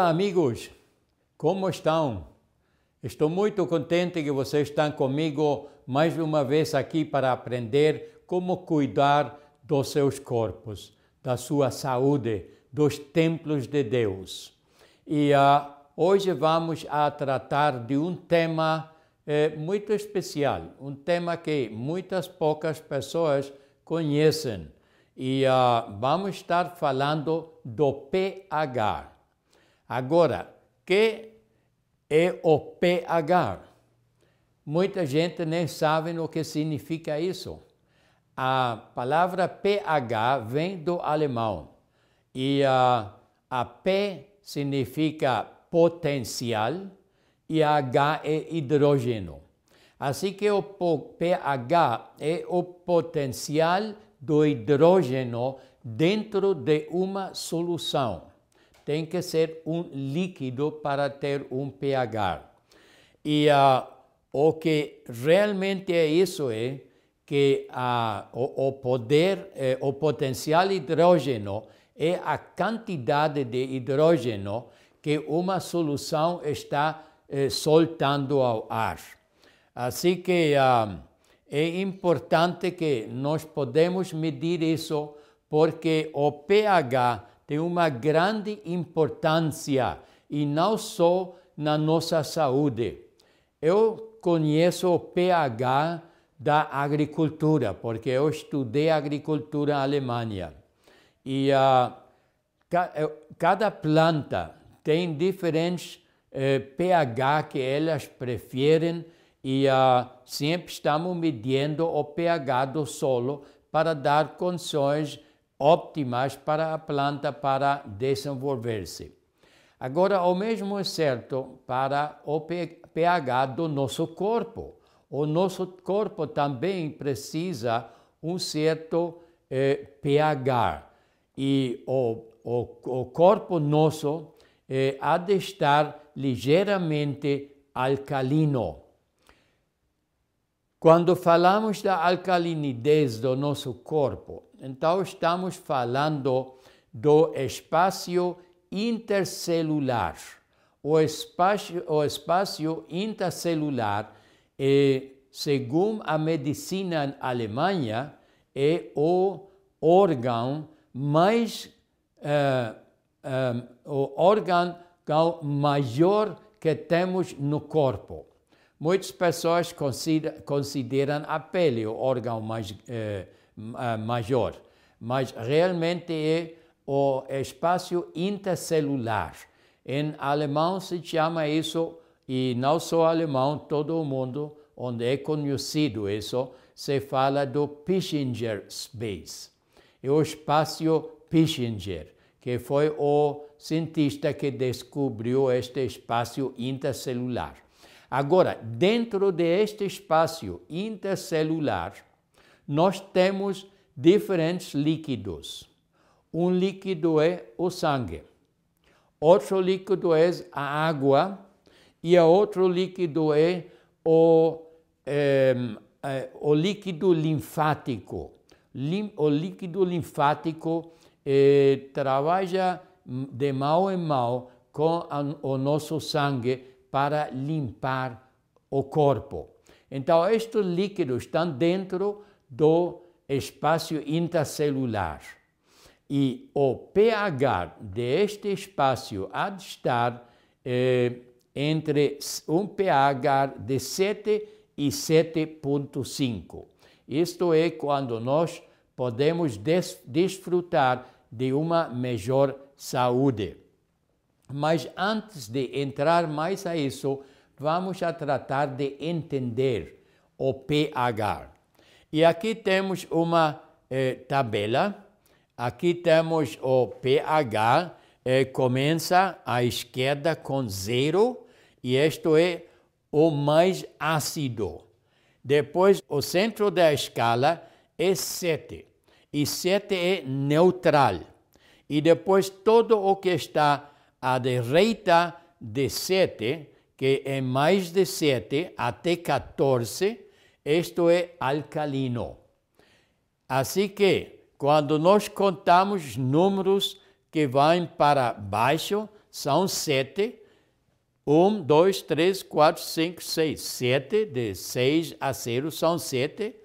Olá, amigos, como estão? Estou muito contente que vocês estão comigo mais uma vez aqui para aprender como cuidar dos seus corpos, da sua saúde, dos templos de Deus. E uh, hoje vamos a tratar de um tema eh, muito especial, um tema que muitas poucas pessoas conhecem. E uh, vamos estar falando do pH. Agora, que é o pH? Muita gente nem sabe o que significa isso. A palavra pH vem do alemão e a, a P significa potencial e a H é hidrogênio. Assim que o pH é o potencial do hidrogênio dentro de uma solução tem que ser um líquido para ter um pH. E uh, o que realmente é isso é que uh, o, o, poder, eh, o potencial hidrogênio é a quantidade de hidrogênio que uma solução está eh, soltando ao ar. Assim que uh, é importante que nós podemos medir isso porque o pH tem uma grande importância e não só na nossa saúde. Eu conheço o pH da agricultura, porque eu estudei agricultura na Alemanha. E uh, cada planta tem diferentes uh, pH que elas preferem e uh, sempre estamos medindo o pH do solo para dar condições óptimas para a planta para desenvolver-se. Agora, o mesmo é certo para o pH do nosso corpo. O nosso corpo também precisa um certo eh, pH e o, o, o corpo nosso eh, há de estar ligeiramente alcalino. Quando falamos da alcalinidez do nosso corpo, então, estamos falando do espaço intercelular. O espaço, o espaço intercelular, é, segundo a medicina alemã, é o órgão mais uh, um, o órgão maior que temos no corpo. Muitas pessoas consideram a pele o órgão mais uh, maior, mas realmente é o espaço intercelular. Em alemão se chama isso, e não só alemão, todo o mundo onde é conhecido isso, se fala do Pischinger Space. É o espaço Pischinger, que foi o cientista que descobriu este espaço intercelular. Agora, dentro deste espaço intercelular, nós temos diferentes líquidos. Um líquido é o sangue, outro líquido é a água e outro líquido é o, é, é, o líquido linfático. Lim, o líquido linfático é, trabalha de mal em mal com a, o nosso sangue para limpar o corpo. Então, estes líquidos estão dentro do espaço intercelular. E o pH deste espaço há de estar eh, entre um pH de 7 e 7,5. Isto é quando nós podemos des desfrutar de uma melhor saúde. Mas antes de entrar mais a isso, vamos a tratar de entender o pH. E aqui temos uma eh, tabela, aqui temos o pH, eh, começa à esquerda com zero, e isto é o mais ácido. Depois, o centro da escala é 7. E 7 é neutral. E depois todo o que está à direita de 7, que é mais de 7 até 14, isto é alcalino. Assim que, quando nós contamos números que vão para baixo, são sete. Um, dois, três, quatro, cinco, seis. Sete, de seis a zero são sete.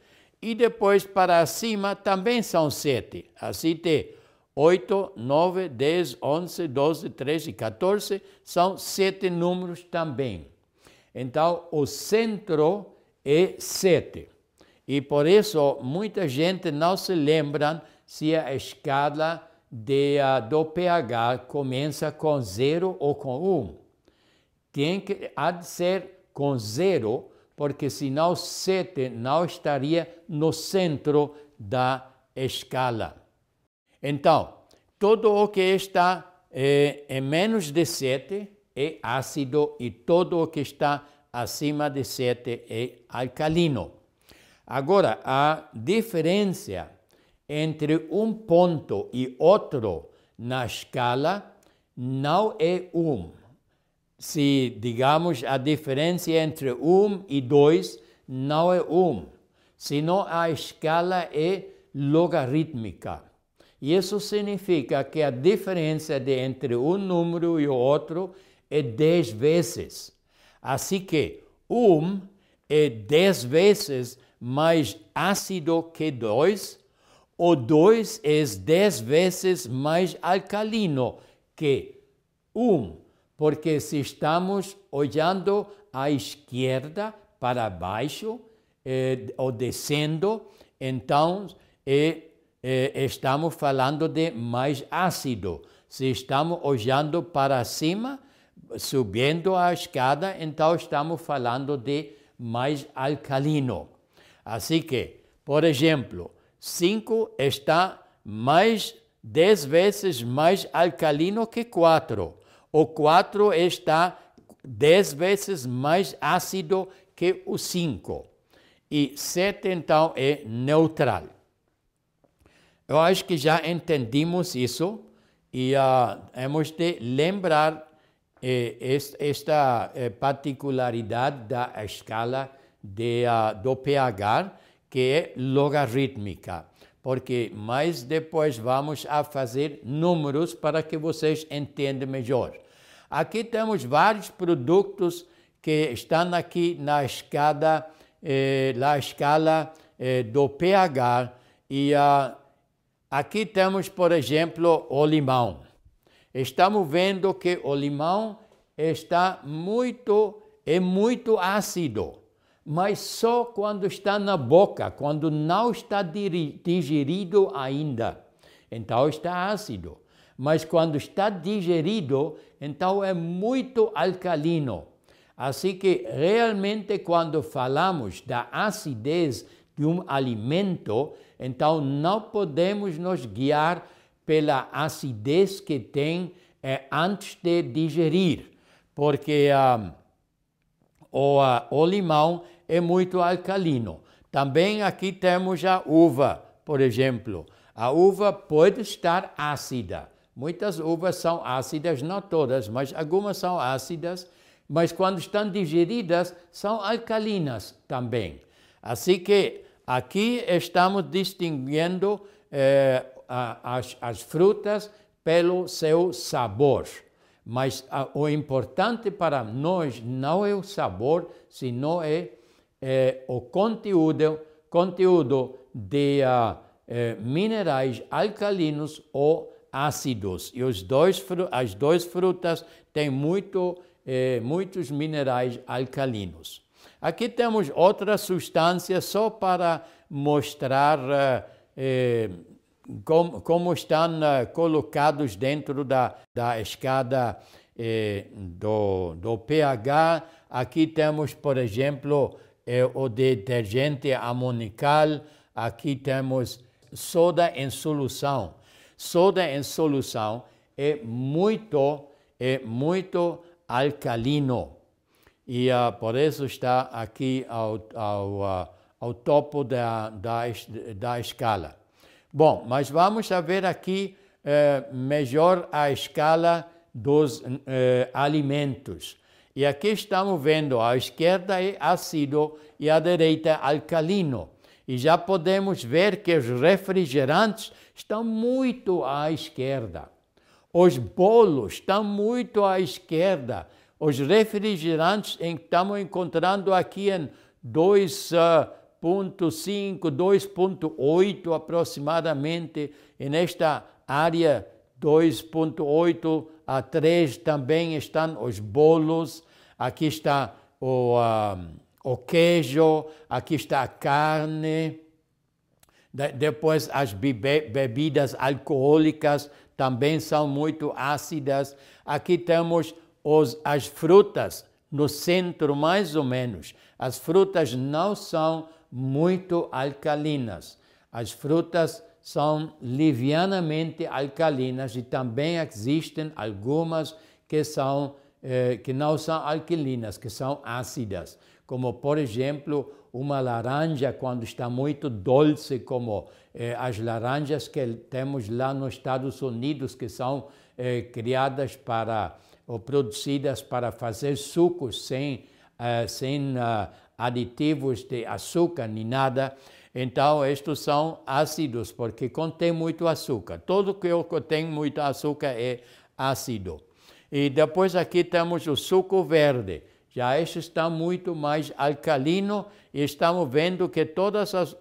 E depois para cima também são sete. Assim tem 8, 9, 10, 11, 12, 13, 14, são sete números também. Então, o centro é sete. E por isso, muita gente não se lembra se a escala de, uh, do pH começa com zero ou com um. Tem que há de ser com zero, porque senão sete não estaria no centro da escala. Então, todo o que está eh, em menos de 7 é ácido e todo o que está acima de 7 é alcalino. Agora, a diferença entre um ponto e outro na escala não é um. Se, digamos, a diferença entre um e dois não é um, senão a escala é logarítmica. Isso significa que a diferença de entre um número e o outro é 10 vezes. Assim que 1 um é 10 vezes mais ácido que 2, o 2 é 10 vezes mais alcalino que 1, um, porque se estamos olhando à esquerda para baixo eh, ou descendo, então eh, estamos falando de mais ácido. Se estamos olhando para cima, subindo a escada, então estamos falando de mais alcalino. Assim que, por exemplo, 5 está mais 10 vezes mais alcalino que 4. O 4 está 10 vezes mais ácido que o 5. E 7 então é neutral. Eu acho que já entendimos isso e uh, temos de lembrar eh, esta eh, particularidade da escala de, uh, do pH, que é logarítmica, porque mais depois vamos a fazer números para que vocês entendam melhor. Aqui temos vários produtos que estão aqui na escada, eh, na escala eh, do pH e uh, Aqui temos, por exemplo, o limão. Estamos vendo que o limão está muito, é muito ácido, mas só quando está na boca, quando não está digerido ainda. Então está ácido. Mas quando está digerido, então é muito alcalino. Assim que realmente quando falamos da acidez de um alimento, então não podemos nos guiar pela acidez que tem é, antes de digerir, porque ah, o, ah, o limão é muito alcalino. Também aqui temos a uva, por exemplo. A uva pode estar ácida. Muitas uvas são ácidas, não todas, mas algumas são ácidas, mas quando estão digeridas são alcalinas também. Assim que Aqui estamos distinguindo eh, as, as, frutas pelo seu sabor. Mas a, o importante para nós não é o sabor, sino é, é o conteúdo, conteúdo de uh, minerais alcalinos ou ácidos. E os dois, as duas frutas têm muito, eh, muitos minerais alcalinos. Aqui temos outra substância só para mostrar eh, eh como, como, estão eh, colocados dentro da, da escada eh, do, do pH. Aqui temos, por exemplo, eh, o detergente amonical. Aqui temos soda em solução. Soda em solução é muito, é muito alcalino e uh, por isso está aqui ao, ao, uh, ao topo da, da, da escala. Bom, mas vamos ver aqui eh, melhor a escala dos eh, alimentos. E aqui estamos vendo, à esquerda é ácido e à direita alcalino. E já podemos ver que os refrigerantes estão muito à esquerda. Os bolos estão muito à esquerda. Os refrigerantes estamos encontrando aqui em 2.5, 2.8 aproximadamente, e nesta área 2.8 a 3 também estão os bolos, aqui está o, uh, o queijo, aqui está a carne, de, depois as bebidas alcoólicas também são muito ácidas. Aqui temos os, as frutas no centro, mais ou menos. As frutas não são muito alcalinas. As frutas são livianamente alcalinas e também existem algumas que são eh, que não são alcalinas, que são ácidas, como por exemplo uma laranja quando está muito doce, como eh, as laranjas que temos lá nos Estados Unidos que são eh, criadas para ou produzidas para fazer sucos sem eh, sem uh, aditivos de açúcar nem nada. Então, estes são ácidos, porque contém muito açúcar. Tudo que contém muito açúcar é ácido. E depois aqui temos o suco verde. Já este está muito mais alcalino e estamos vendo que todas as,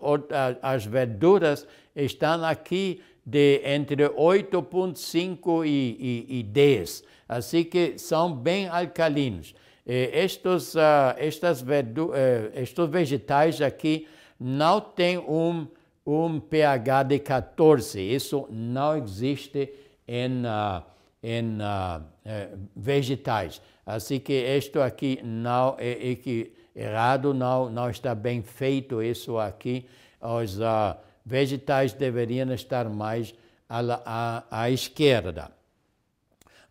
as verduras estão aqui de entre 8,5 e, e, e 10. Assim que são bem alcalinos. E estes, uh, estas verdu, uh, estes vegetais aqui não tem um, um pH de 14. Isso não existe em, uh, em uh, uh, vegetais. Assim que isto aqui não é, é errado, não, não está bem feito isso aqui. Os vegetais deveriam estar mais à, à, à esquerda.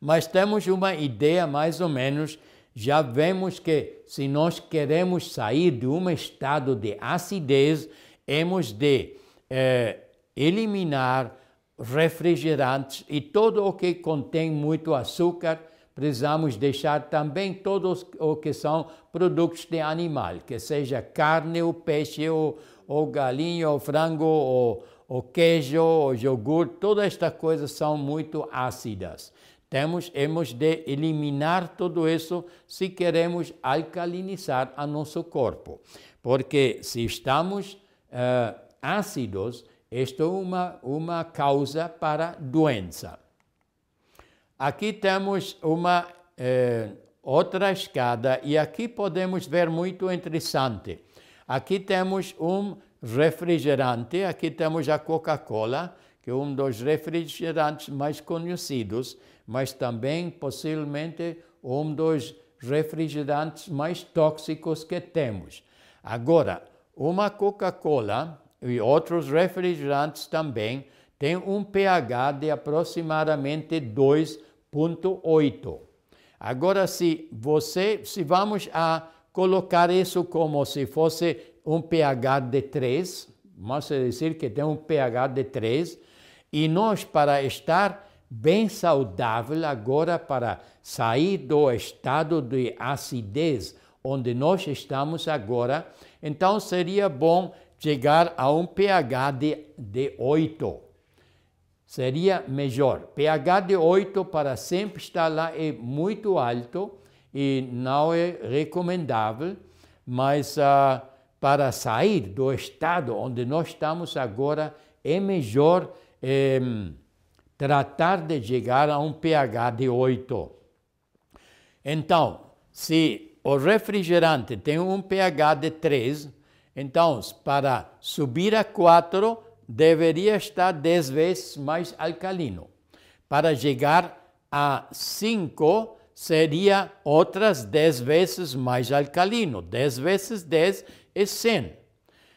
Mas temos uma ideia mais ou menos. Já vemos que se nós queremos sair de um estado de acidez, hemos de eh, eliminar refrigerantes e todo o que contém muito açúcar, precisamos deixar também todos o que são produtos de animal, que seja carne, o peixe, o, o galinho, o frango, o, o queijo, o iogurte, todas estas coisas são muito ácidas. Temos, hemos de eliminar tudo isso se queremos alcalinizar a nosso corpo. Porque se estamos uh, ácidos, isto é uma, uma causa para doença. Aqui temos uma uh, outra escada e aqui podemos ver muito interessante. Aqui temos um refrigerante, aqui temos a Coca-Cola, que é um dos refrigerantes mais conhecidos mas também possivelmente um dos refrigerantes mais tóxicos que temos. Agora, uma Coca-Cola e outros refrigerantes também têm um pH de aproximadamente 2.8. Agora, se você, se vamos a colocar isso como se fosse um pH de 3, vamos dizer que tem um pH de 3, e nós, para estar bem saudável agora para sair do estado de acidez onde nós estamos agora. Então seria bom chegar a um pH de, de 8. Seria melhor. pH de 8 para sempre estar lá é muito alto e não é recomendável, mas uh, para sair do estado onde nós estamos agora é melhor. Eh, tratar de chegar a um pH de 8. Então, se o refrigerante tem um pH de 3, então, para subir a 4, deveria estar 10 vezes mais alcalino. Para chegar a 5, seria outras 10 vezes mais alcalino. 10 vezes 10 é 100.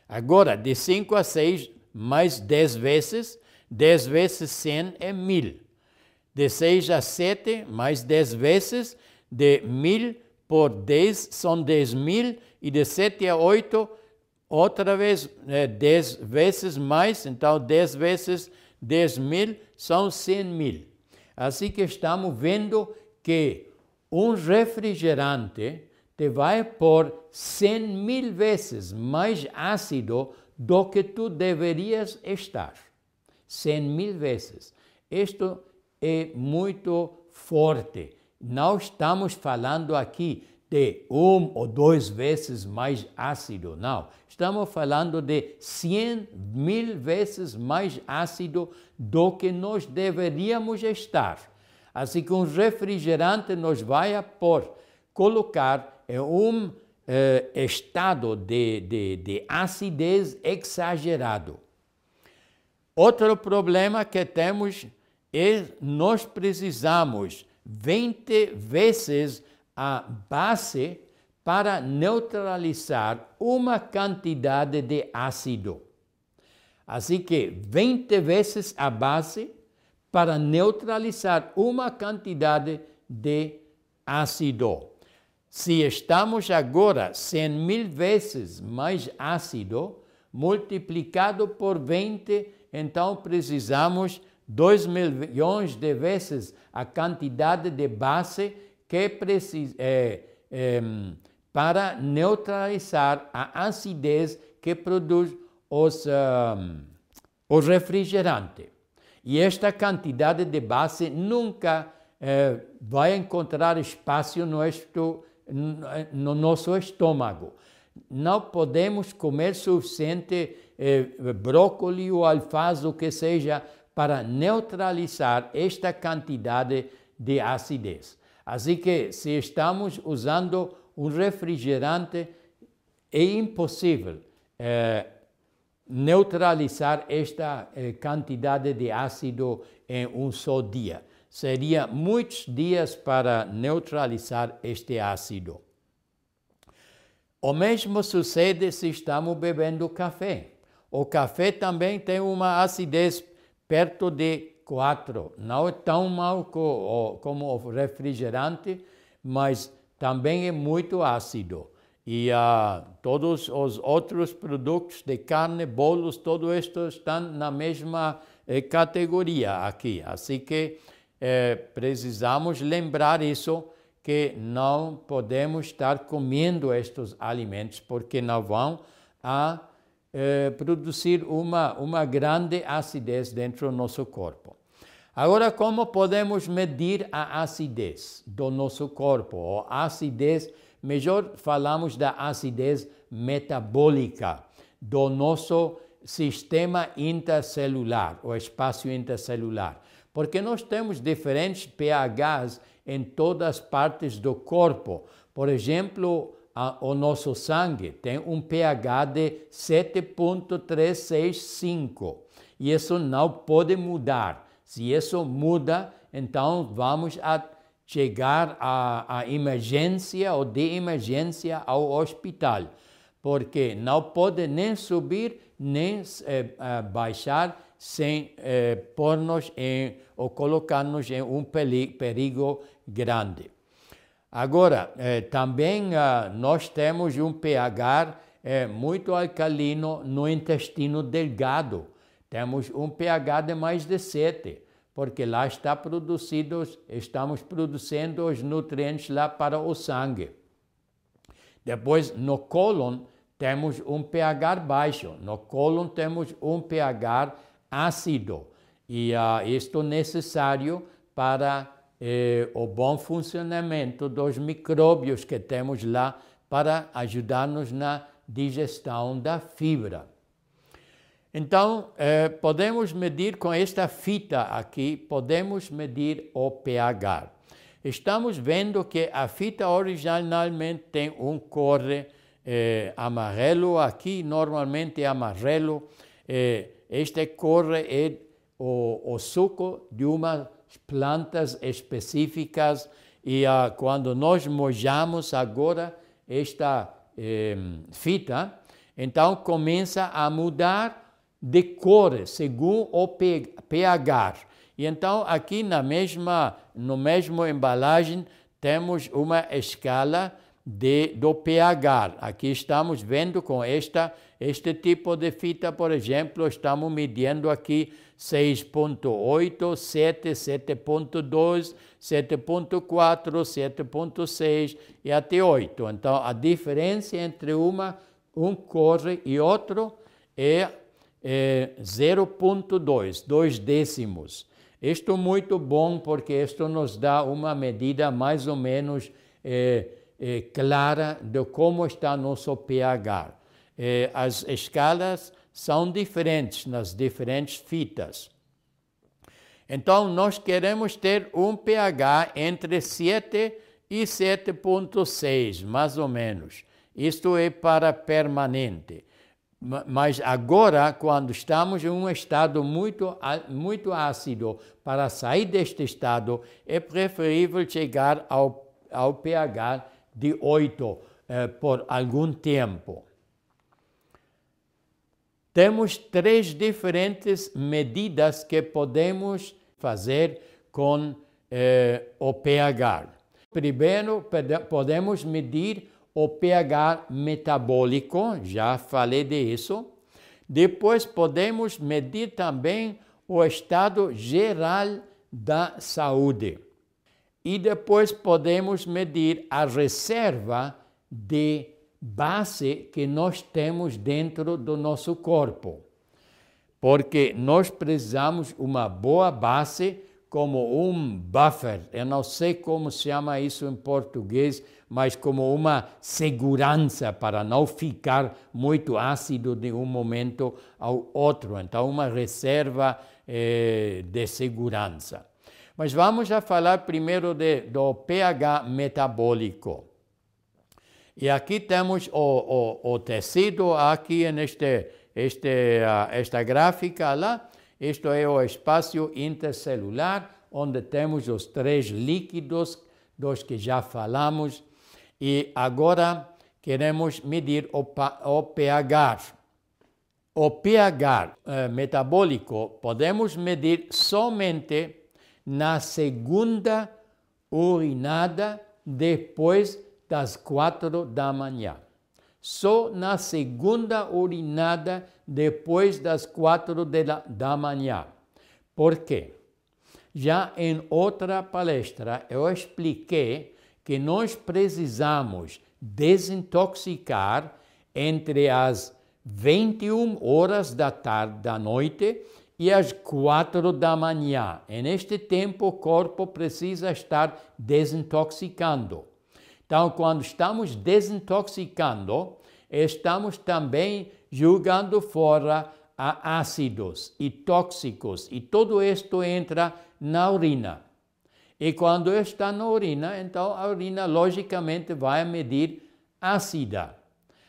Agora, de 5 a 6, mais 10 vezes, 10 vezes 100 é mil. De 6 a 7, mais 10 vezes, de mil por 10 são 10 mil, e de 7 a 8, outra vez é, 10 vezes mais, então 10 vezes 10 mil são 100 mil. Assim que estamos vendo que um refrigerante te vai pôr 100 mil vezes mais ácido do que tu deverias estar. 100 mil vezes. Isto é muito forte. Não estamos falando aqui de um ou duas vezes mais ácido, não. Estamos falando de 100 mil vezes mais ácido do que nós deveríamos estar. Assim que um refrigerante nos vai a pôr, colocar em um eh, estado de, de, de acidez exagerado. Outro problema que temos é nós precisamos 20 vezes a base para neutralizar uma quantidade de ácido. Assim que 20 vezes a base para neutralizar uma quantidade de ácido. Se estamos agora 100 mil vezes mais ácido, multiplicado por 20, então precisamos 2 milhões de vezes a quantidade de base que precisa, é, é, para neutralizar a acidez que produz os, um, o refrigerante. E esta quantidade de base nunca é, vai encontrar espaço no, no nosso estômago. Não podemos comer suficiente eh, brócolis ou alface, o que seja, para neutralizar esta quantidade de acidez. Assim que, se estamos usando um refrigerante, é impossível eh, neutralizar esta eh, quantidade de ácido em um só dia. Seria muitos dias para neutralizar este ácido. O mesmo sucede se estamos bebendo café. O café também tem uma acidez perto de 4. Não é tão mal como o refrigerante, mas também é muito ácido. E uh, todos os outros produtos de carne, bolos, tudo isto estão na mesma eh, categoria aqui. Assim que eh, precisamos lembrar isso, que não podemos estar comendo estes alimentos, porque não vão a eh, produzir uma, uma grande acidez dentro do nosso corpo. Agora, como podemos medir a acidez do nosso corpo? Ou acidez, melhor falamos da acidez metabólica do nosso sistema intercelular, o espaço intercelular. Porque nós temos diferentes pHs em todas as partes do corpo. Por exemplo, a, o nosso sangue tem um pH de 7.365 e isso não pode mudar. Se isso muda, então vamos a chegar à, à emergência ou de emergência ao hospital, porque não pode nem subir nem eh, eh baixar sem eh, pôr-nos ou colocar-nos em um perigo grande. Agora, eh, também ah, nós temos um pH eh, muito alcalino no intestino delgado. Temos um pH de mais de 7, porque lá está produzidos, estamos produzindo os nutrientes lá para o sangue. Depois, no cólon, temos um pH baixo. No cólon temos um pH ácido. E uh, isto é necessário para eh, o bom funcionamento dos micróbios que temos lá para ajudar-nos na digestão da fibra. Então, eh, podemos medir com esta fita aqui, podemos medir o pH. Estamos vendo que a fita originalmente tem um cor eh, amarelo, aqui normalmente é amarelo. Eh, este cor é o, o suco de uma plantas específicas e uh, quando nós mojamos agora esta eh, fita, então começa a mudar de cor segundo o pH. E então aqui na mesma, no mesmo embalagem temos uma escala de, do pH. Aqui estamos vendo com esta, este tipo de fita, por exemplo, estamos medindo aqui 6.8, 7, 7.2, 7.4, 7.6 e até 8. Então, a diferença entre uma, um corre e outro é, é 0.2, dois décimos. Isto é muito bom porque isto nos dá uma medida mais ou menos é, é, clara de como está nosso pH. É, as escalas são diferentes nas diferentes fitas. Então, nós queremos ter um pH entre 7 e 7,6, mais ou menos. Isto é para permanente. Mas agora, quando estamos em um estado muito, muito ácido, para sair deste estado, é preferível chegar ao, ao pH de 8 eh, por algum tempo. Temos três diferentes medidas que podemos fazer com eh, o pH. Primeiro, podemos medir o pH metabólico, já falei disso. Depois, podemos medir também o estado geral da saúde. E depois podemos medir a reserva de base que nós temos dentro do nosso corpo. Porque nós precisamos uma boa base como um buffer, eu não sei como se chama isso em português, mas como uma segurança para não ficar muito ácido de um momento ao outro. Então, uma reserva eh, de segurança. Mas vamos a falar primeiro de, do pH metabólico. E aqui temos o, o, o tecido, aqui neste, este, uh, esta gráfica lá, isto é o espaço intercelular, onde temos os três líquidos dos que já falamos. E agora queremos medir o, o pH. O pH eh, metabólico podemos medir somente na segunda urinada depois das quatro da manhã. Só na segunda urinada depois das quatro da, da manhã. Por quê? Já em outra palestra eu expliquei que nós precisamos desintoxicar entre as 21 horas da tarde da noite e às quatro da manhã. Neste tempo o corpo precisa estar desintoxicando. Então, quando estamos desintoxicando, estamos também jogando fora ácidos e tóxicos, e tudo isto entra na urina. E quando está na urina, então a urina logicamente vai medir ácida.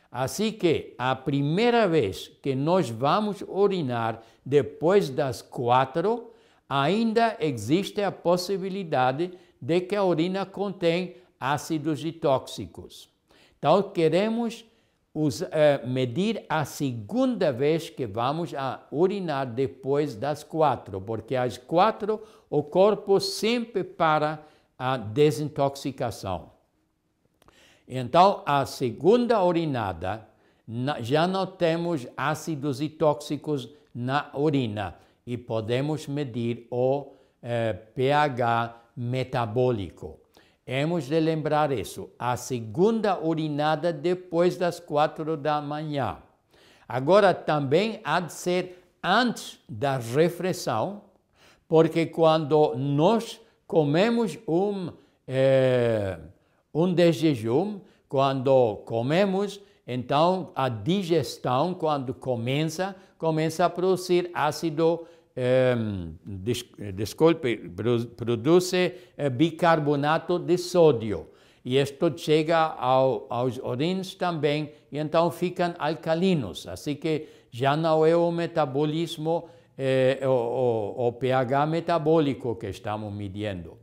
Assim que a primeira vez que nós vamos urinar depois das quatro, ainda existe a possibilidade de que a urina contém ácidos e tóxicos. Então, queremos uh, medir a segunda vez que vamos a urinar depois das quatro, porque às quatro o corpo sempre para a desintoxicação. Então, a segunda urinada, já não temos ácidos e tóxicos na urina e podemos medir o eh, pH metabólico. Hemos de lembrar isso. A segunda urinada depois das quatro da manhã. Agora, também há de ser antes da refeição, porque quando nós comemos um, é, um de jejum, quando comemos, então a digestão, quando começa, começa a produzir ácido desculpe, produz eh, bicarbonato de sódio. E isto chega ao, aos rins também, e então ficam alcalinos. Assim que já não é o metabolismo, eh, o, o, o pH metabólico que estamos medindo.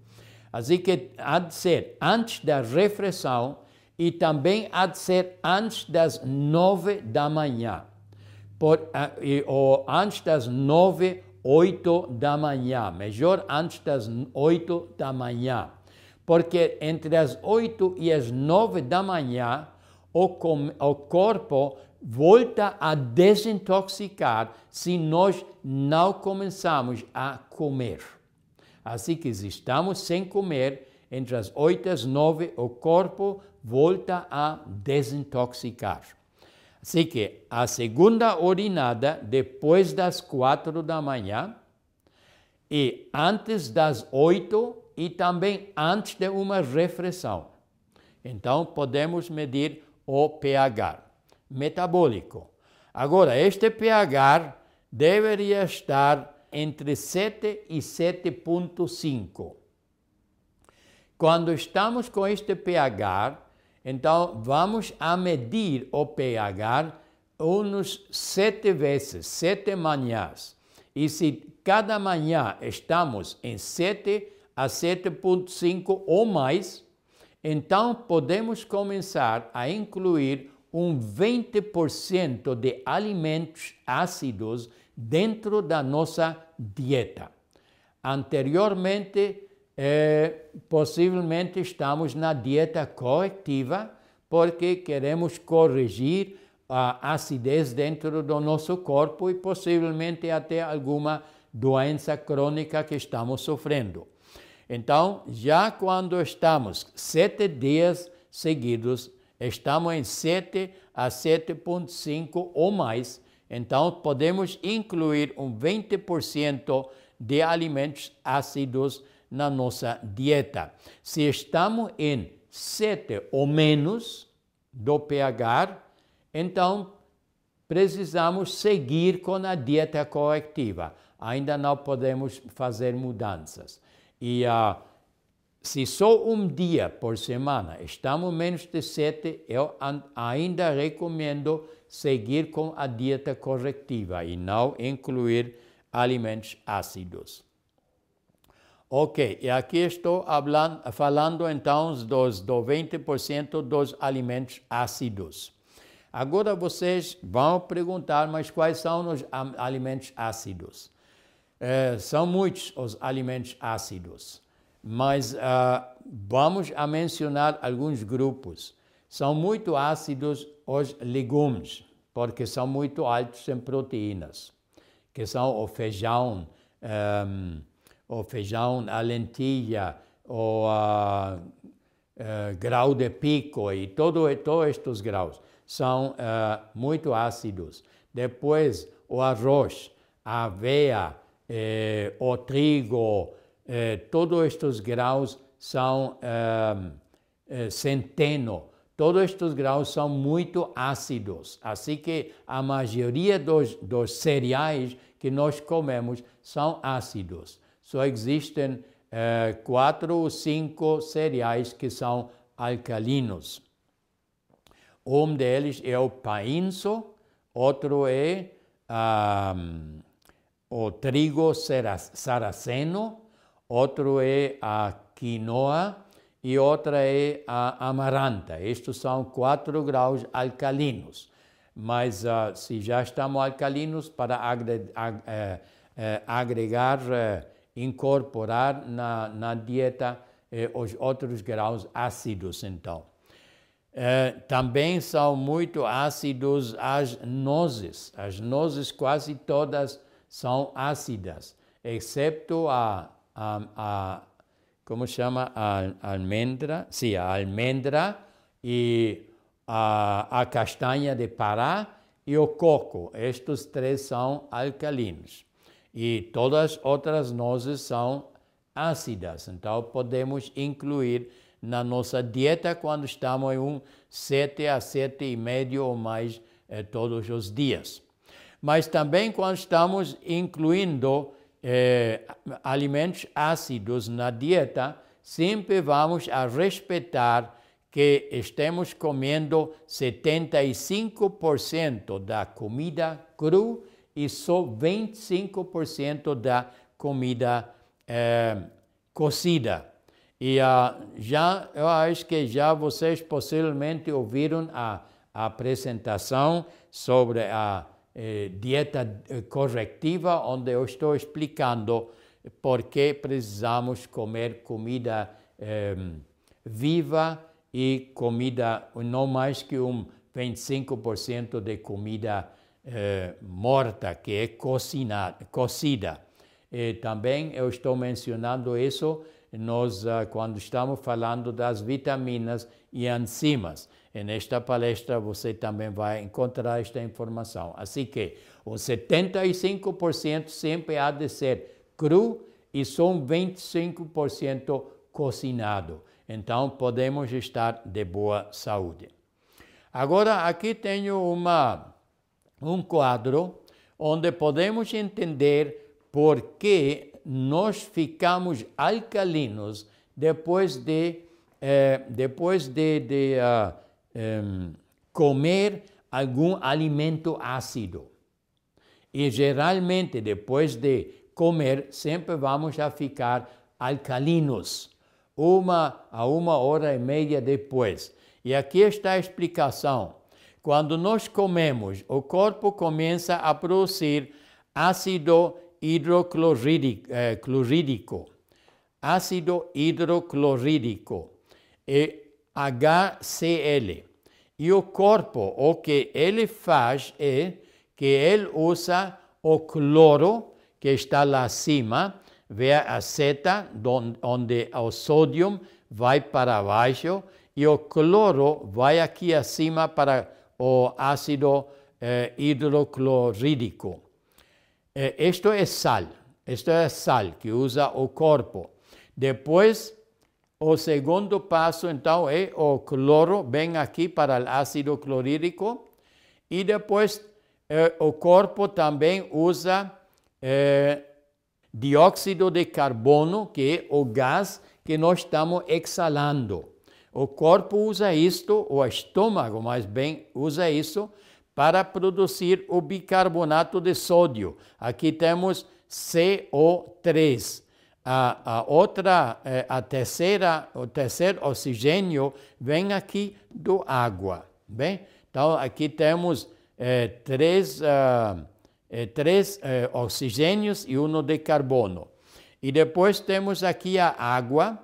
Assim que há de ser antes da refeição e também há de ser antes das nove da manhã. Por, ou antes das nove 8 da manhã, melhor antes das 8 da manhã, porque entre as 8 e as 9 da manhã o, o corpo volta a desintoxicar se nós não começamos a comer. Assim que se estamos sem comer, entre as 8 e as 9, o corpo volta a desintoxicar. Assim que a segunda urinada, depois das quatro da manhã, e antes das oito, e também antes de uma refeição. Então, podemos medir o pH metabólico. Agora, este pH deveria estar entre 7 e 7,5. Quando estamos com este pH, então vamos a medir o pH uns sete vezes, sete manhãs. E se cada manhã estamos em 7 a 7,5 ou mais, então podemos começar a incluir um 20% de alimentos ácidos dentro da nossa dieta. Anteriormente, eh, possivelmente estamos na dieta corretiva porque queremos corrigir a acidez dentro do nosso corpo e possivelmente até alguma doença crônica que estamos sofrendo. Então, já quando estamos sete dias seguidos, estamos em 7 a 7,5 ou mais, então podemos incluir um 20% de alimentos ácidos na nossa dieta. Se estamos em 7 ou menos do pH, então precisamos seguir com a dieta corretiva. Ainda não podemos fazer mudanças. E uh, se só um dia por semana estamos menos de 7, eu ainda recomendo seguir com a dieta corretiva e não incluir alimentos ácidos. Ok, e aqui estou hablando, falando então dos, do 20% dos alimentos ácidos. Agora vocês vão perguntar, mas quais são os alimentos ácidos? É, são muitos os alimentos ácidos, mas uh, vamos a mencionar alguns grupos. São muito ácidos os legumes, porque são muito altos em proteínas, que são o feijão, um, o feijão, a lentilha, o uh, uh, grau de pico e todo, todos estes graus são muito ácidos. Depois, o arroz, a aveia, eh, o trigo, eh, todos estes graus são eh, eh, centeno. Todos estes graus são muito ácidos, assim que a maioria dos, dos cereais que nós comemos são ácidos. Só existem eh, quatro ou cinco cereais que são alcalinos. Um deles é o painço, outro é ah, o trigo saraceno, outro é a quinoa e outra é a amaranta. Estes são quatro graus alcalinos. Mas uh, se já estamos alcalinos, para agre ag uh, uh, agregar, incorporar na, na dieta os outros graus ácidos, então. também são muito ácidos as nozes. As nozes quase todas são ácidas, exceto a, a, a como chama, a almendra, sim, a almendra e a, a castanha de Pará e o coco. Estes três são alcalinos. E todas as outras nozes são ácidas, então podemos incluir na nossa dieta quando estamos em um 7 a 7,5 ou mais eh, todos os dias. Mas também quando estamos incluindo eh, alimentos ácidos na dieta, sempre vamos a respeitar que estamos comendo 75% da comida cru e só 25% da comida eh, cozida. E uh, já, eu acho que já vocês possivelmente ouviram a, a apresentação sobre a eh, dieta eh, corretiva, onde eu estou explicando por que precisamos comer comida eh, viva e comida, não mais que um 25% de comida eh, morta, que é cocinada, cocida. E também eu estou mencionando isso nós, ah, quando estamos falando das vitaminas e enzimas. E nesta palestra você também vai encontrar esta informação. Assim que o 75% sempre há de ser cru e só 25% cocinado. Então podemos estar de boa saúde. Agora aqui tenho uma, um quadro onde podemos entender por que nós ficamos alcalinos depois de, eh, depois de, de uh, um, comer algum alimento ácido. E geralmente, depois de comer, sempre vamos a ficar alcalinos, uma a uma hora e meia depois. E aqui está a explicação. Quando nós comemos, o corpo começa a produzir ácido hidroclorídrico, eh, ácido hidroclorídrico. E HCl. E o corpo, o que ele faz é que ele usa o cloro que está lá acima, vê a seta onde o sódio vai para baixo e o cloro vai aqui acima para o ácido eh, hidroclorídrico. Eh, é sal, isto é sal que usa o corpo. Depois o segundo passo, então, é o cloro, vem aqui para o ácido clorídrico, e depois eh, o corpo também usa eh, dióxido de carbono, que é o gás que nós estamos exalando. O corpo usa isto, o estômago, mais bem, usa isso para produzir o bicarbonato de sódio. Aqui temos CO3 a, a outra, eh, a terceira, o terceiro oxigênio vem aqui do água, bem? Então, aqui temos eh, três, uh, três oxigênios e um de carbono. E depois temos aqui a água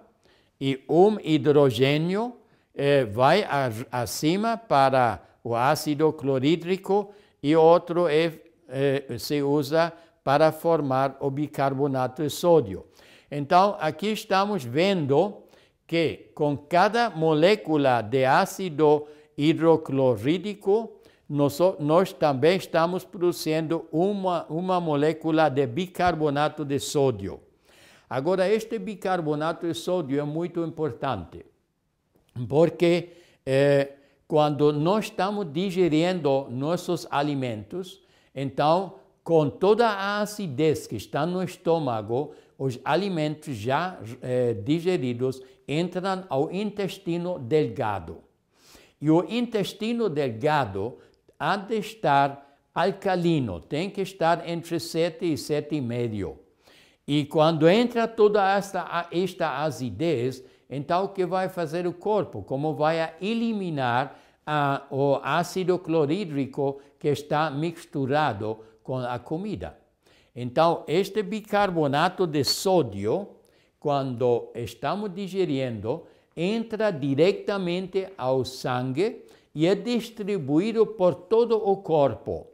e um hidrogênio eh, vai a, acima para o ácido clorídrico e outro é, se usa para formar o bicarbonato de sódio. Então, aqui estamos vendo que com cada molécula de ácido hidroclorídrico, nós, nós também estamos produzindo uma, uma molécula de bicarbonato de sódio. Agora, este bicarbonato de sódio é muito importante, porque eh, quando nós estamos digerindo nossos alimentos, então, com toda a acidez que está no estômago, os alimentos já eh, digeridos entram ao intestino delgado. E o intestino delgado há de estar alcalino, tem que estar entre 7 e 7,5. E quando entra toda esta, esta acidez, então o que vai fazer o corpo? Como vai eliminar o ácido clorídrico que está misturado com a comida? Então, este bicarbonato de sódio, quando estamos digerindo, entra diretamente ao sangue e é distribuído por todo o corpo.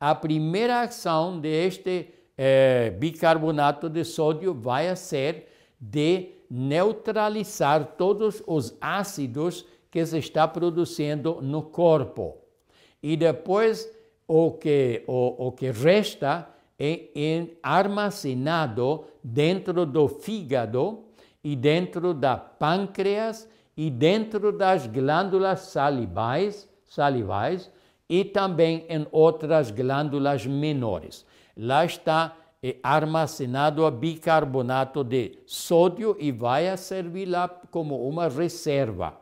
A primeira ação deste eh, bicarbonato de sódio vai ser de neutralizar todos os ácidos que se está produzindo no corpo. E depois o que, o, o que resta é armazenado dentro do fígado e dentro da pâncreas e dentro das glândulas salivais, salivais e também em outras glândulas menores. Lá está é armazenado a bicarbonato de sódio e vai servir lá como uma reserva.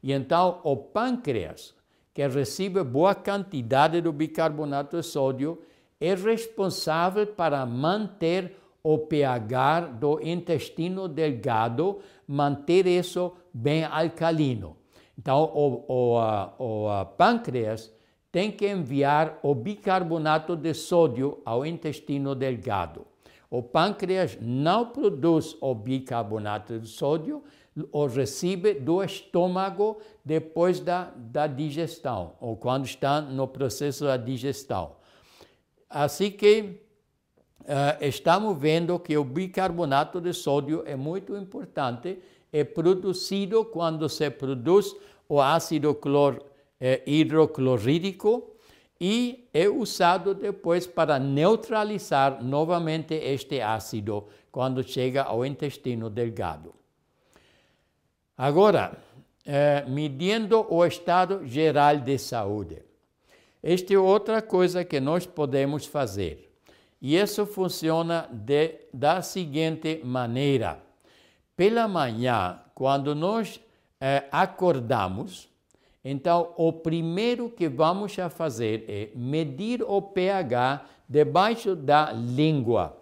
E então o pâncreas, que recebe boa quantidade do bicarbonato de sódio, é responsável para manter o pH do intestino delgado, manter isso bem alcalino. Então, o, o, o, o pâncreas tem que enviar o bicarbonato de sódio ao intestino delgado. O pâncreas não produz o bicarbonato de sódio, o recebe do estômago depois da, da digestão, ou quando está no processo da digestão. Assim que uh, estamos vendo que o bicarbonato de sódio é muito importante, é produzido quando se produz o ácido clor, hidroclorídrico e é usado depois para neutralizar novamente este ácido quando chega ao intestino delgado. Agora, eh, medindo o estado geral de saúde. Esta é outra coisa que nós podemos fazer. E isso funciona de, da seguinte maneira. Pela manhã, quando nós eh, acordamos, então o primeiro que vamos a fazer é medir o pH debaixo da língua.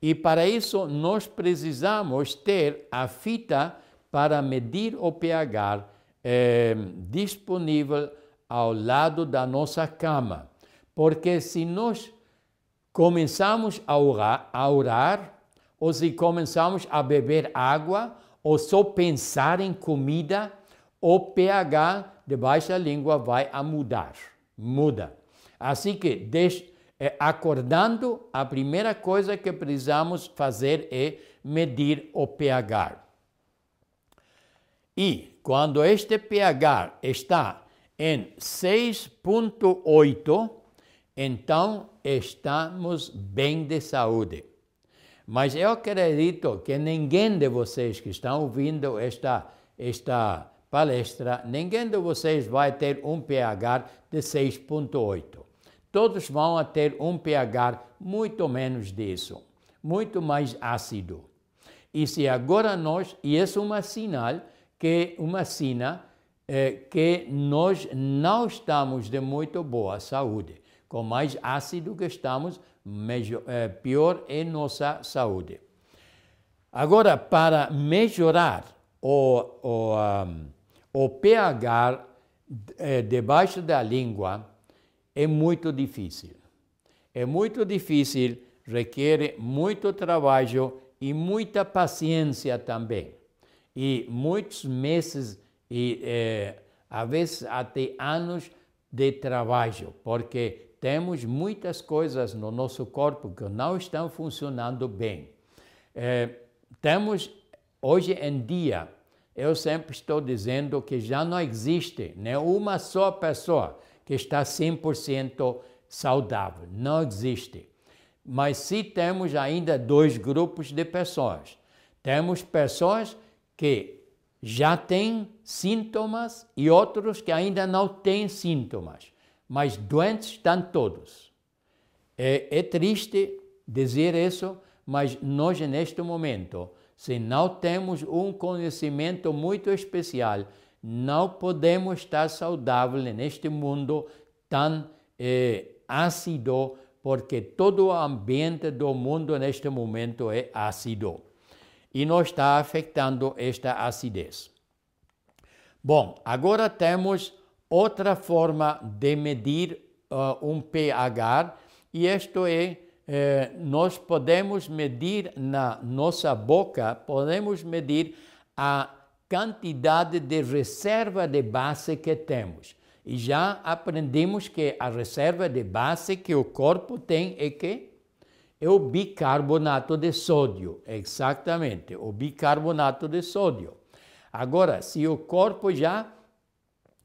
E para isso nós precisamos ter a fita para medir o pH eh, disponível ao lado da nossa cama. Porque se nós começamos a orar, a orar, ou se começamos a beber água, ou só pensar em comida, o pH debaixo da língua vai a mudar. Muda. Assim que, deixe, é, acordando, a primeira coisa que precisamos fazer é medir o pH. E quando este pH está em 6,8, então estamos bem de saúde. Mas eu acredito que ninguém de vocês que estão ouvindo esta, esta palestra, ninguém de vocês vai ter um pH de 6,8. Todos vão ter um pH muito menos disso, muito mais ácido. E se agora nós, e isso é uma sinal que uma sina é, que nós não estamos de muito boa saúde. Com mais ácido que estamos, melhor, é, pior é nossa saúde. Agora, para melhorar o, o, um, o pH é, debaixo da língua, é muito difícil. É muito difícil, requer muito trabalho e muita paciência também. E muitos meses e é, às vezes até anos de trabalho, porque temos muitas coisas no nosso corpo que não estão funcionando bem. É, temos, hoje em dia, eu sempre estou dizendo que já não existe nenhuma só pessoa que está 100% saudável. Não existe. Mas sim temos ainda dois grupos de pessoas. Temos pessoas que já têm sintomas e outros que ainda não têm sintomas mas doentes estão todos. É, é triste dizer isso, mas nós neste momento, se não temos um conhecimento muito especial, não podemos estar saudáveis neste mundo tão é, ácido, porque todo o ambiente do mundo neste momento é ácido e não está afetando esta acidez. Bom, agora temos outra forma de medir uh, um pH, e isto é, eh, nós podemos medir na nossa boca, podemos medir a quantidade de reserva de base que temos. E já aprendemos que a reserva de base que o corpo tem é que é o bicarbonato de sódio, exatamente, o bicarbonato de sódio. Agora, se o corpo já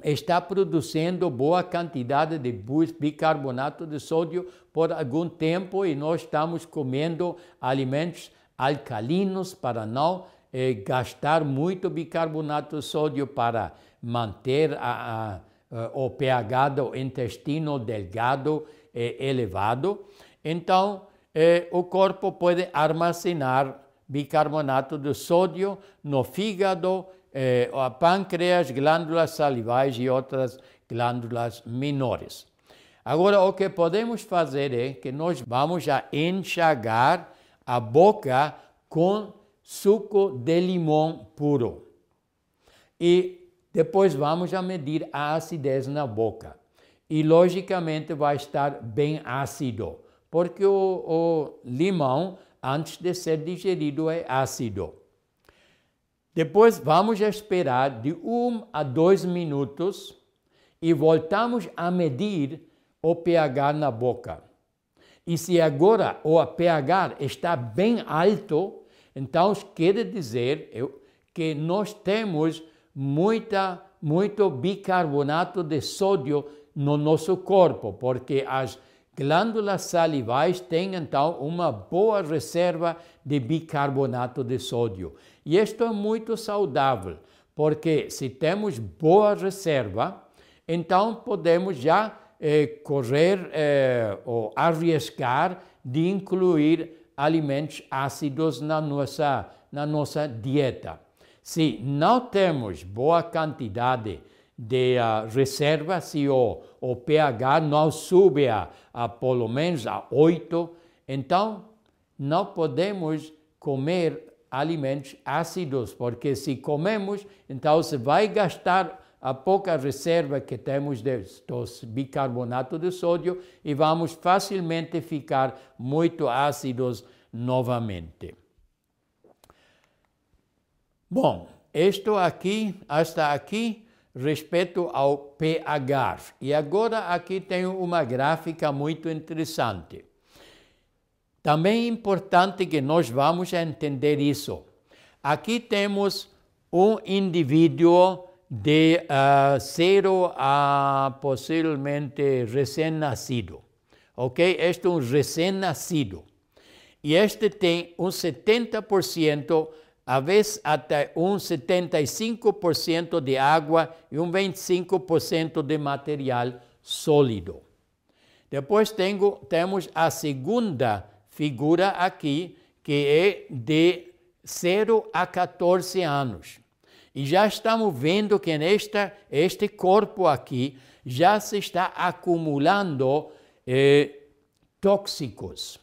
está produzindo boa quantidade de bicarbonato de sódio por algum tempo e nós estamos comendo alimentos alcalinos para não eh, gastar muito bicarbonato de sódio para manter a, a, o pH do intestino delgado eh, elevado. Então, eh, o corpo pode armazenar bicarbonato de sódio no fígado eh, a pâncreas, glândulas salivais e outras glândulas menores. Agora, o que podemos fazer é que nós vamos a enxagar a boca com suco de limão puro. E depois vamos a medir a acidez na boca. E logicamente vai estar bem ácido, porque o, o limão, antes de ser digerido, é ácido. Depois vamos esperar de um a dois minutos e voltamos a medir o pH na boca. E se agora o pH está bem alto, então quer dizer que nós temos muita, muito bicarbonato de sódio no nosso corpo, porque as glândulas salivais têm então uma boa reserva de bicarbonato de sódio. E isto é muito saudável, porque se temos boa reserva, então podemos já eh, correr eh, ou arriscar de incluir alimentos ácidos na nossa, na nossa dieta. Se não temos boa quantidade de uh, reserva, se o, o pH não sube a, a pelo menos a 8, então não podemos comer alimentos ácidos, porque se comemos, então se vai gastar a pouca reserva que temos de, bicarbonato de sódio e vamos facilmente ficar muito ácidos novamente. Bom, isto aqui, hasta aqui, respeito ao pH. E agora aqui tenho uma gráfica muito interessante. Também é importante que nós vamos entender isso. Aqui temos um indivíduo de uh, zero a possivelmente recém-nascido. Ok? Este é um recém-nascido. E este tem um 70%, a vezes até um 75% de água e um 25% de material sólido. Depois tenho, temos a segunda figura aqui, que é de 0 a 14 anos. E já estamos vendo que nesta, este corpo aqui já se está acumulando eh, tóxicos.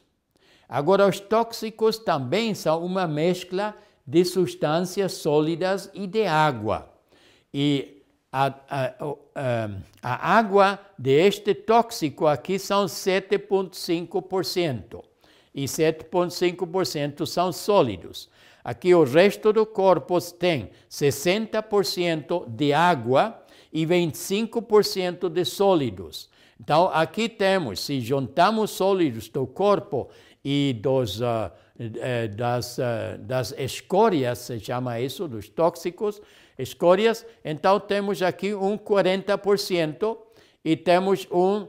Agora, os tóxicos também são uma mescla de substâncias sólidas e de água. E a, a, a, a água deste tóxico aqui são 7,5%. E 7,5% são sólidos. Aqui o resto do corpo tem 60% de água e 25% de sólidos. Então, aqui temos, se juntamos sólidos do corpo e dos, uh, das, uh, das escórias, se chama isso, dos tóxicos, escórias, então temos aqui um 40% e temos um,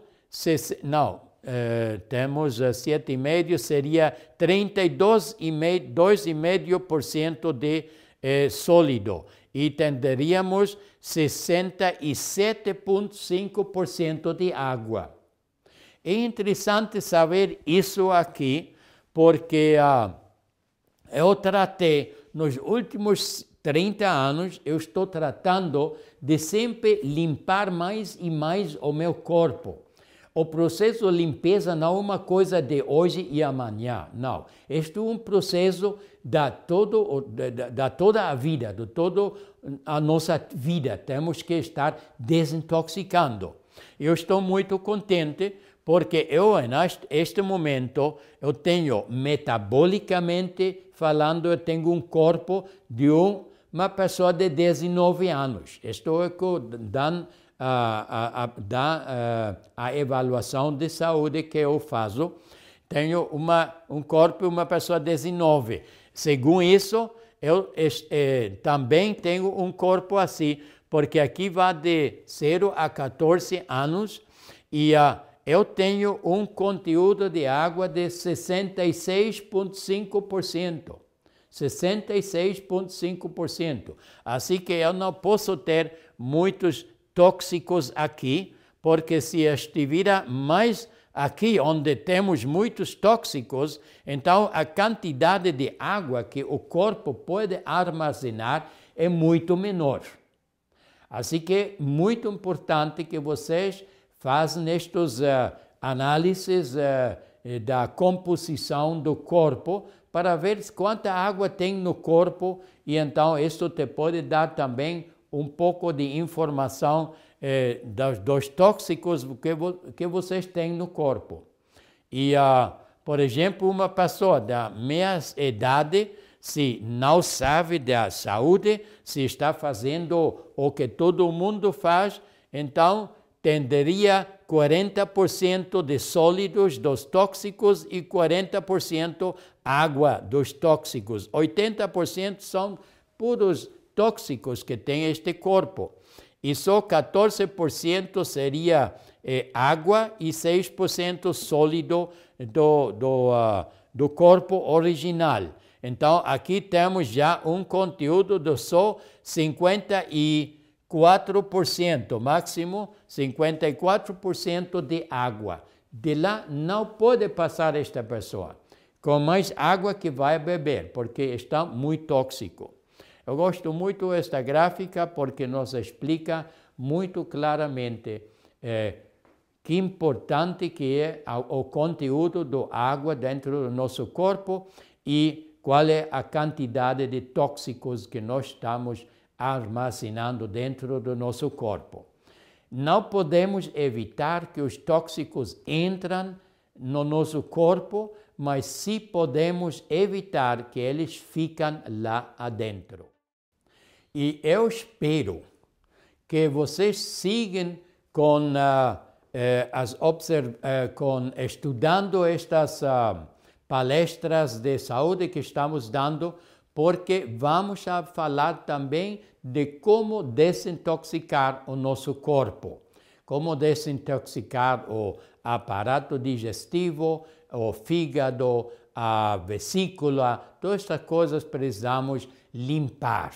não, Uh, temos uh, 7,5%, seria 32,5% de sólido. E tenderíamos 67,5% de água. É interessante saber isso aqui, porque uh, eu tratei nos últimos 30 anos, eu estou tratando de sempre limpar mais e mais o meu corpo o processo de limpeza não é uma coisa de hoje e amanhã, não. Este é um processo da, todo, da, da toda a vida, de toda a nossa vida. Temos que estar desintoxicando. Eu estou muito contente porque eu, neste momento, eu tenho, metabolicamente falando, eu tenho um corpo de um, uma pessoa de 19 anos. Estou dando a, a, da a avaliação de saúde que eu faço, tenho uma, um corpo e uma pessoa 19. Segundo isso, eu eh, também tenho um corpo assim, porque aqui vai de 0 a 14 anos e uh, eu tenho um conteúdo de água de 66,5%. 66,5%. Assim que eu não posso ter muitos tóxicos aqui, porque se estiver mais aqui onde temos muitos tóxicos, então a quantidade de água que o corpo pode armazenar é muito menor. Assim que é muito importante que vocês façam estas uh, análises uh, da composição do corpo para ver quanta água tem no corpo e então isso te pode dar também um pouco de informação eh, dos, dos, tóxicos que, vo, que vocês têm no corpo. E, uh, por exemplo, uma pessoa da minha idade, se não sabe da saúde, se está fazendo o que todo mundo faz, então tenderia 40% de sólidos dos tóxicos e 40% água dos tóxicos. 80% são puros tóxicos que tem este corpo. E só 14% seria eh, água e 6% sólido do, do, uh, do corpo original. Então, aqui temos já um conteúdo de só 54%, máximo 54% de água. De lá não pode passar esta pessoa com mais água que vai beber, porque está muito tóxico. Eu gosto muito desta gráfica porque nos explica muito claramente eh, que importante que é o conteúdo da água dentro do nosso corpo e qual é a quantidade de tóxicos que nós estamos armazenando dentro do nosso corpo. Não podemos evitar que os tóxicos entrem no nosso corpo, mas sim podemos evitar que eles fiquem lá adentro. E eu espero que vocês sigam com, uh, uh, as observ uh, com estudando estas palestras de saúde que estamos dando, porque vamos a falar também de como desintoxicar o nosso corpo, como desintoxicar o aparato digestivo, o fígado, a vesícula, todas estas coisas precisamos limpar.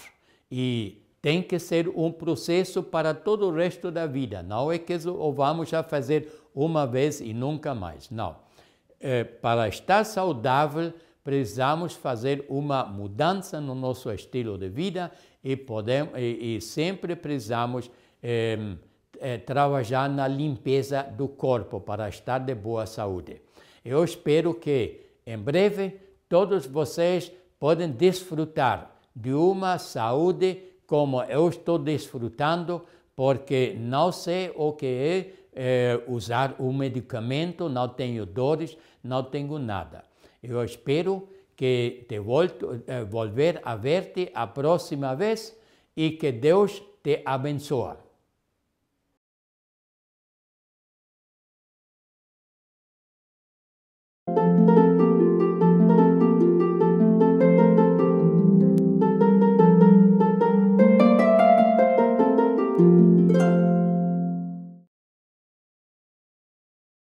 E tem que ser um processo para todo o resto da vida. Não é que o vamos a fazer uma vez e nunca mais. Não. É, para estar saudável, precisamos fazer uma mudança no nosso estilo de vida e, podemos, e, e sempre precisamos é, é, trabalhar na limpeza do corpo para estar de boa saúde. Eu espero que em breve todos vocês podem desfrutar de uma saúde como eu estou desfrutando, porque não sei o que é, é usar um medicamento, não tenho dores, não tenho nada. Eu espero que te volto, eh, volver a ver-te a próxima vez e que Deus te abençoe.